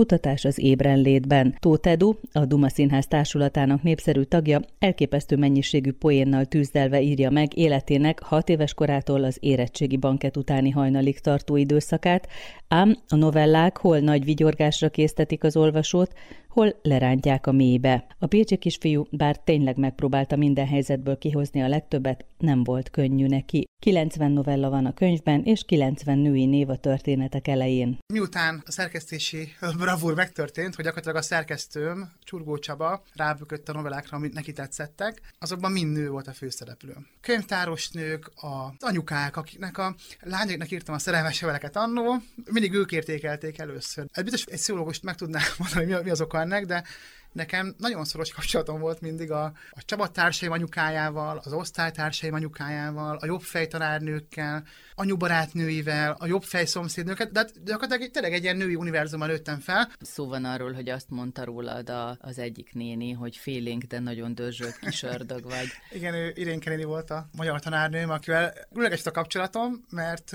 Kutatás az ébrenlétben. Tóth Edu, a Duma Színház társulatának népszerű tagja, elképesztő mennyiségű poénnal tűzdelve írja meg életének hat éves korától az érettségi banket utáni hajnalig tartó időszakát, ám a novellák hol nagy vigyorgásra késztetik az olvasót, hol lerántják a mélybe. A Pécsi kisfiú, bár tényleg megpróbálta minden helyzetből kihozni a legtöbbet, nem volt könnyű neki. 90 novella van a könyvben, és 90 női név a történetek elején. Miután a szerkesztési bravúr megtörtént, hogy gyakorlatilag a szerkesztőm, Csurgó Csaba rábökött a novellákra, amit neki tetszettek, azokban mind nő volt a főszereplő. Könyvtáros nők, az anyukák, akiknek a lányoknak írtam a szerelmes leveleket annó, mindig ők értékelték először. Ez biztos egy pszichológust meg tudná mondani, mi, mi az oka ennek, de nekem nagyon szoros kapcsolatom volt mindig a, a csapattársaim anyukájával, az osztálytársaim anyukájával, a jobbfej tanárnőkkel, anyubarátnőivel, a jobbfej szomszédnőket, de hát gyakorlatilag tényleg egy ilyen női univerzumban nőttem fel. Szó van arról, hogy azt mondta rólad a, az egyik néni, hogy félénk, de nagyon dörzsölt kis ördög vagy. Igen, ő Irénke néni volt a magyar tanárnőm, akivel különleges a kapcsolatom, mert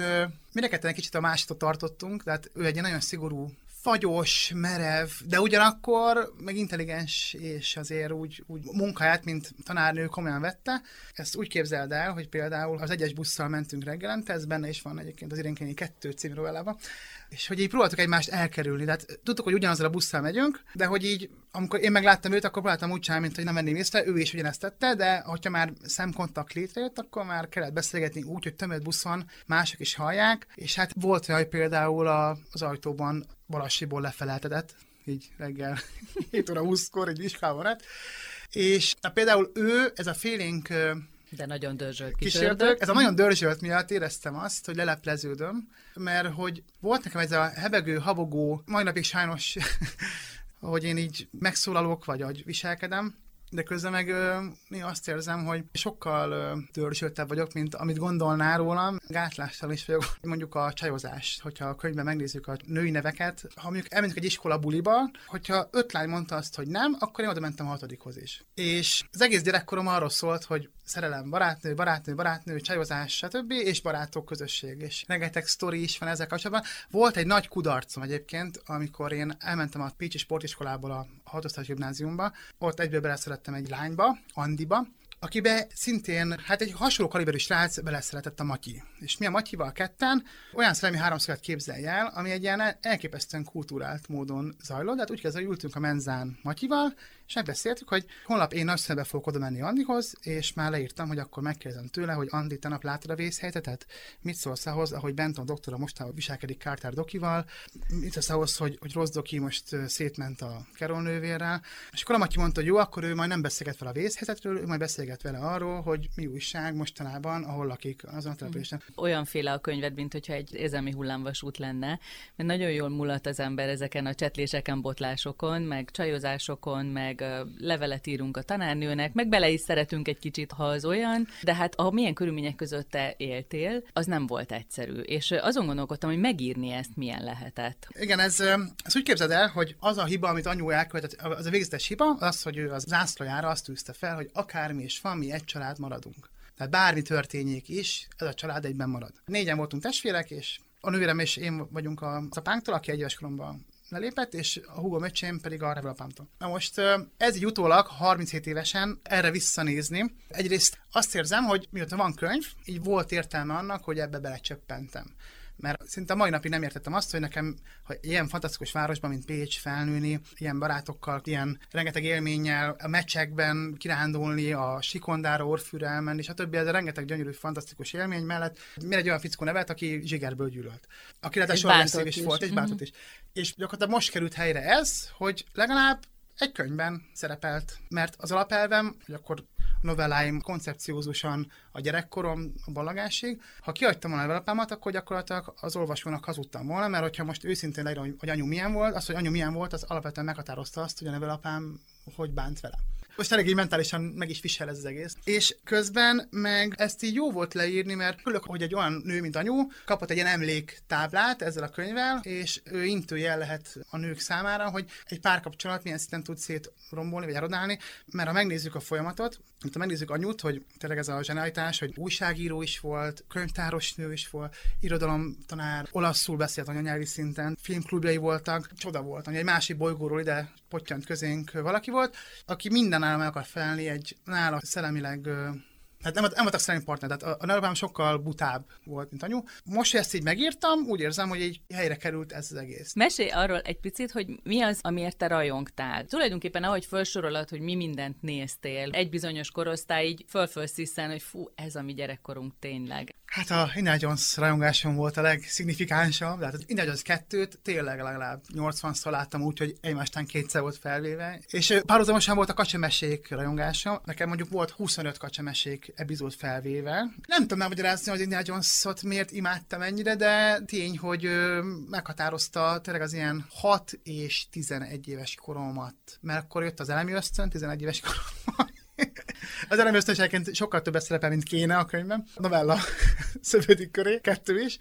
mindenketten egy kicsit a másiktól tartottunk, tehát ő egy nagyon szigorú fagyos, merev, de ugyanakkor meg intelligens, és azért úgy, úgy munkáját, mint tanárnő komolyan vette. Ezt úgy képzeld el, hogy például az egyes busszal mentünk reggelente, ez benne is van egyébként az Irénkényi kettő című novellában, és hogy így próbáltuk egymást elkerülni. Tehát tudtuk, hogy ugyanazzal a busszal megyünk, de hogy így, amikor én megláttam őt, akkor próbáltam úgy csinálni, mint hogy nem venném észre, ő is ugyanezt tette, de hogyha már szemkontakt létrejött, akkor már kellett beszélgetni úgy, hogy tömött buszon mások is hallják, és hát volt olyan, hogy például a, az ajtóban Balassiból lefeleltetett, így reggel 7 óra 20-kor egy vizsgálva lett, és na, például ő, ez a félénk de nagyon dörzsölt kísértök. Ez a nagyon dörzsölt miatt éreztem azt, hogy lelepleződöm, mert hogy volt nekem ez a hebegő, habogó, mai napig sajnos, hogy én így megszólalok, vagy hogy viselkedem, de közben meg ö, én azt érzem, hogy sokkal ö, törzsöltebb vagyok, mint amit gondolná rólam. Gátlással is vagyok, mondjuk a csajozás, hogyha a könyvben megnézzük a női neveket, ha mondjuk elmentünk egy iskola buliba, hogyha öt lány mondta azt, hogy nem, akkor én oda mentem a hatodikhoz is. És az egész gyerekkorom arról szólt, hogy szerelem, barátnő, barátnő, barátnő, csajozás, stb. és barátok közösség. És rengeteg sztori is van ezzel kapcsolatban. Volt egy nagy kudarcom egyébként, amikor én elmentem a Pécsi Sportiskolából a hatosztályos gimnáziumba, ott egyből beleszerettem egy lányba, Andiba, akibe szintén, hát egy hasonló kaliberű srác beleszeretett a Matyi. És mi a Matyival ketten olyan szellemi háromszöget képzelj el, ami egy ilyen elképesztően kultúrált módon zajlott, hát úgy kezdve, hogy ültünk a menzán Matyival, és megbeszéltük, hogy holnap én nagy szembe fogok oda menni Andihoz, és már leírtam, hogy akkor megkérdezem tőle, hogy Andi, te nap látod a vészhelyzetet? Mit szólsz ahhoz, ahogy Benton doktora mostában viselkedik Carter Dokival? Mit szólsz ahhoz, hogy, hogy Rossz Doki most szétment a Carol nővérrel? És akkor a Matyi mondta, hogy jó, akkor ő majd nem beszélget fel a vészhelyzetről, ő majd beszélget vele arról, hogy mi újság mostanában, ahol lakik azon a településen. Olyanféle a könyved, mint hogyha egy érzelmi hullámvasút lenne, mert nagyon jól mulat az ember ezeken a csetléseken, botlásokon, meg csajozásokon, meg levelet írunk a tanárnőnek, meg bele is szeretünk egy kicsit, ha az olyan, de hát a milyen körülmények között te éltél, az nem volt egyszerű. És azon gondolkodtam, hogy megírni ezt milyen lehetett. Igen, ez, ez úgy képzeld el, hogy az a hiba, amit anyu elkövetett, az a végzetes hiba, az, hogy ő az zászlajára azt tűzte fel, hogy akármi is van, mi egy család maradunk. Tehát bármi történjék is, ez a család egyben marad. Négyen voltunk testvérek, és a nővérem és én vagyunk a apánktól, aki egy éves koromban lelépett, és a húgom öcsém pedig a revelapámtól. Na most ez így utólag 37 évesen erre visszanézni. Egyrészt azt érzem, hogy mióta van könyv, így volt értelme annak, hogy ebbe belecsöppentem mert szinte a mai napig nem értettem azt, hogy nekem, hogy ilyen fantasztikus városban, mint Pécs, felnőni, ilyen barátokkal, ilyen rengeteg élménnyel, a meccsekben kirándulni, a Sikondára, Orfűre elmenni, és a többi, ez a rengeteg gyönyörű, fantasztikus élmény mellett, miért egy olyan fickó nevet, aki zsigerből gyűlölt. Aki lehet agresszív is, is volt, egy mm-hmm. bátot is. És gyakorlatilag most került helyre ez, hogy legalább egy könyvben szerepelt, mert az alapelvem, hogy akkor novelláim koncepciózusan a gyerekkorom, a ballagásig. Ha kiadtam a levelapámat, akkor gyakorlatilag az olvasónak hazudtam volna, mert hogyha most őszintén leírom, hogy anyu milyen volt, az, hogy anyu milyen volt, az alapvetően meghatározta azt, hogy a levelapám hogy bánt vele. Most elég így mentálisan meg is visel ez az egész. És közben meg ezt így jó volt leírni, mert örülök, hogy egy olyan nő, mint anyu, kapott egy ilyen emléktáblát ezzel a könyvvel, és ő intőjel lehet a nők számára, hogy egy párkapcsolat milyen szinten tud szétrombolni, vagy erodálni, mert ha megnézzük a folyamatot, ha megnézzük anyut, hogy tényleg ez a zsenialitás, hogy újságíró is volt, könyvtáros nő is volt, irodalomtanár, olaszul beszélt anyanyelvi szinten, filmklubjai voltak, csoda volt, hogy egy másik bolygóról ide pottyant közénk valaki volt, aki minden meg akar felni egy nála szellemileg Hát nem, nem voltak szerint partner, tehát a, a nagyapám sokkal butább volt, mint anyu. Most, hogy ezt így megírtam, úgy érzem, hogy egy helyre került ez az egész. Mesélj arról egy picit, hogy mi az, amiért te rajongtál. Tulajdonképpen ahogy felsorolod, hogy mi mindent néztél, egy bizonyos korosztály így fölfölsziszen, hogy fú, ez a mi gyerekkorunk tényleg. Hát a Indiana Jones rajongásom volt a legszignifikánsabb, tehát az Indiana Jones 2-t tényleg legalább 80-szor láttam úgy, hogy egymástán kétszer volt felvéve, és párhuzamosan volt a kacsemesék rajongásom, nekem mondjuk volt 25 kacsemesék epizód felvéve. Nem tudom megmagyarázni, hogy Indiana jones miért imádtam ennyire, de tény, hogy meghatározta tényleg az ilyen 6 és 11 éves koromat, mert akkor jött az elemi ösztön, 11 éves koromat, az elemi ösztönségként sokkal többet szerepel, mint kéne a könyvben. Novella szövődik köré, kettő is.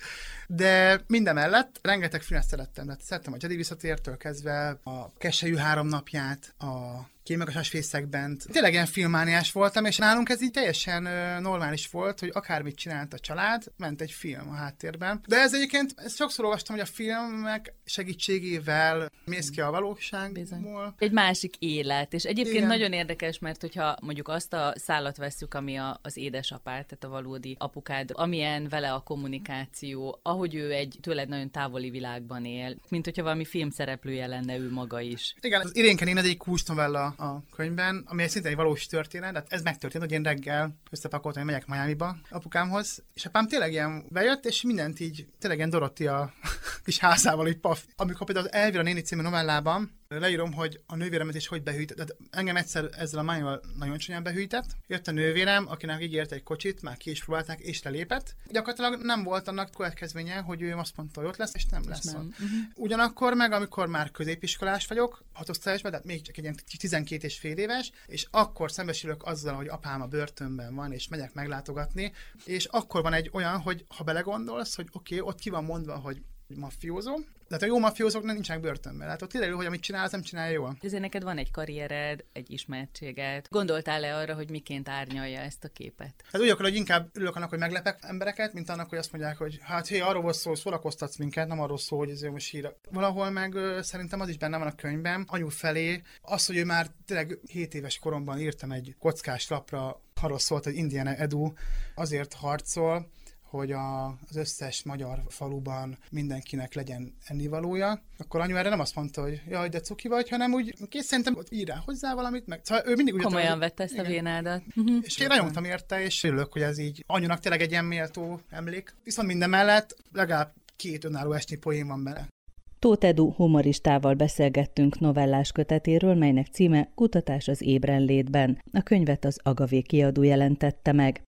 De minden mellett rengeteg filmet szerettem. Tehát szerettem a Jedi visszatértől kezdve, a Keselyű három napját, a kémegasas fészekben. Tényleg ilyen filmániás voltam, és nálunk ez így teljesen normális volt, hogy akármit csinált a család, ment egy film a háttérben. De ez egyébként, ezt sokszor olvastam, hogy a filmek segítségével mész ki a valóságból. Egy másik élet, és egyébként Igen. nagyon érdekes, mert hogyha mondjuk azt a szállat veszük, ami a, az édesapád, tehát a valódi apukád, amilyen vele a kommunikáció, ahogy ő egy tőled nagyon távoli világban él, mint hogyha valami filmszereplője lenne ő maga is. Igen, az Irénken én egy kulcsnovella a könyvben, ami egy szinte egy valós történet, tehát ez megtörtént, hogy én reggel összepakoltam, hogy megyek Miami-ba apukámhoz, és apám tényleg ilyen bejött, és mindent így, tényleg ilyen Dorotti a kis házával, így paf. Amikor például az Elvira néni című novellában leírom, hogy a nővéremet is hogy behűített. Tehát engem egyszer ezzel a májval nagyon csúnyán behűített. Jött a nővérem, akinek ígért egy kocsit, már ki is próbálták, és lelépett. Gyakorlatilag nem volt annak következménye, hogy ő azt mondta, hogy ott lesz, és nem és lesz nem. Uh-huh. Ugyanakkor meg, amikor már középiskolás vagyok, hatosztályosban, tehát még csak egy ilyen 12 és fél éves, és akkor szembesülök azzal, hogy apám a börtönben van, és megyek meglátogatni, és akkor van egy olyan, hogy ha belegondolsz, hogy oké, okay, ott ki van mondva, hogy mafiózó, tehát a jó mafiózók nem nincsenek börtönben. Hát ott kiderül, hogy amit csinál, az nem csinálja jól. Ezért neked van egy karriered, egy ismertséged. Gondoltál-e arra, hogy miként árnyalja ezt a képet? Hát úgy akkor, hogy inkább örülök annak, hogy meglepek embereket, mint annak, hogy azt mondják, hogy hát hé, arról volt szó, hogy szórakoztatsz minket, nem arról szól, hogy ez most hír. Valahol meg ö, szerintem az is benne van a könyvben, anyu felé, az, hogy ő már tényleg 7 éves koromban írtam egy kockás lapra, arról szólt, hogy Indiana Edu azért harcol, hogy a, az összes magyar faluban mindenkinek legyen ennivalója, akkor anyu erre nem azt mondta, hogy jaj, de cuki vagy, hanem úgy kész, szerintem ír rá hozzá valamit, meg szóval ő mindig úgy Komolyan vette ezt a vénádat. Uh-huh. És én rajongtam érte, és örülök, hogy ez így anyunak tényleg egy ilyen méltó emlék. Viszont minden mellett legalább két önálló esnyi poén van bele. Tóth Edu humoristával beszélgettünk novellás kötetéről, melynek címe Kutatás az ébrenlétben. A könyvet az Agavé kiadó jelentette meg.